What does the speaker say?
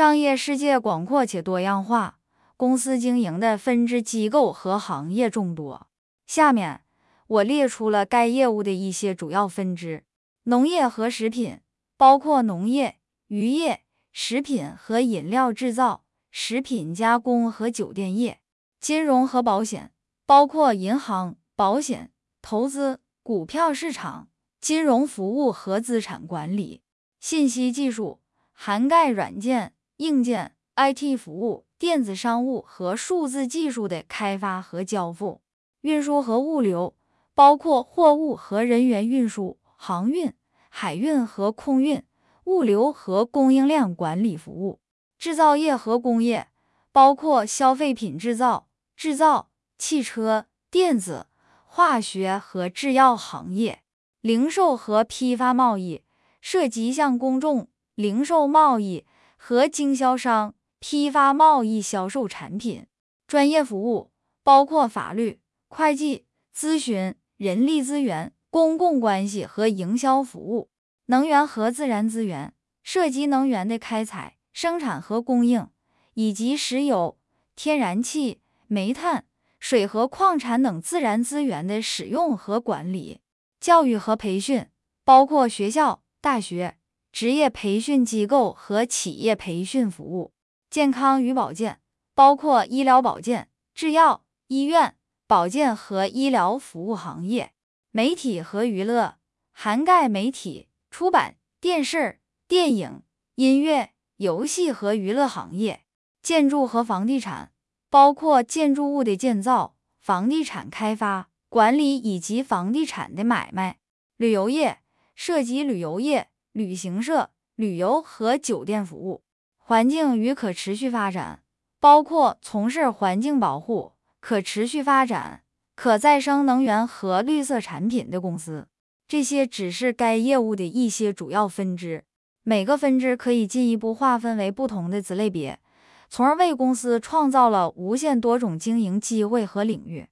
商业世界广阔且多样化，公司经营的分支机构和行业众多。下面我列出了该业务的一些主要分支：农业和食品，包括农业、渔业、食品和饮料制造、食品加工和酒店业；金融和保险，包括银行、保险、投资、股票市场、金融服务和资产管理；信息技术，涵盖软件。硬件、IT 服务、电子商务和数字技术的开发和交付；运输和物流，包括货物和人员运输、航运、海运和空运、物流和供应链管理服务；制造业和工业，包括消费品制造、制造、汽车、电子、化学和制药行业；零售和批发贸易，涉及向公众零售贸易。和经销商批发贸易销售产品，专业服务包括法律、会计、咨询、人力资源、公共关系和营销服务。能源和自然资源涉及能源的开采、生产和供应，以及石油、天然气、煤炭、水和矿产等自然资源的使用和管理。教育和培训包括学校、大学。职业培训机构和企业培训服务，健康与保健包括医疗保健、制药、医院、保健和医疗服务行业。媒体和娱乐涵盖媒体、出版、电视、电影、音乐、游戏和娱乐行业。建筑和房地产包括建筑物的建造、房地产开发、管理以及房地产的买卖。旅游业涉及旅游业。旅行社、旅游和酒店服务，环境与可持续发展包括从事环境保护、可持续发展、可再生能源和绿色产品的公司。这些只是该业务的一些主要分支，每个分支可以进一步划分为不同的子类别，从而为公司创造了无限多种经营机会和领域。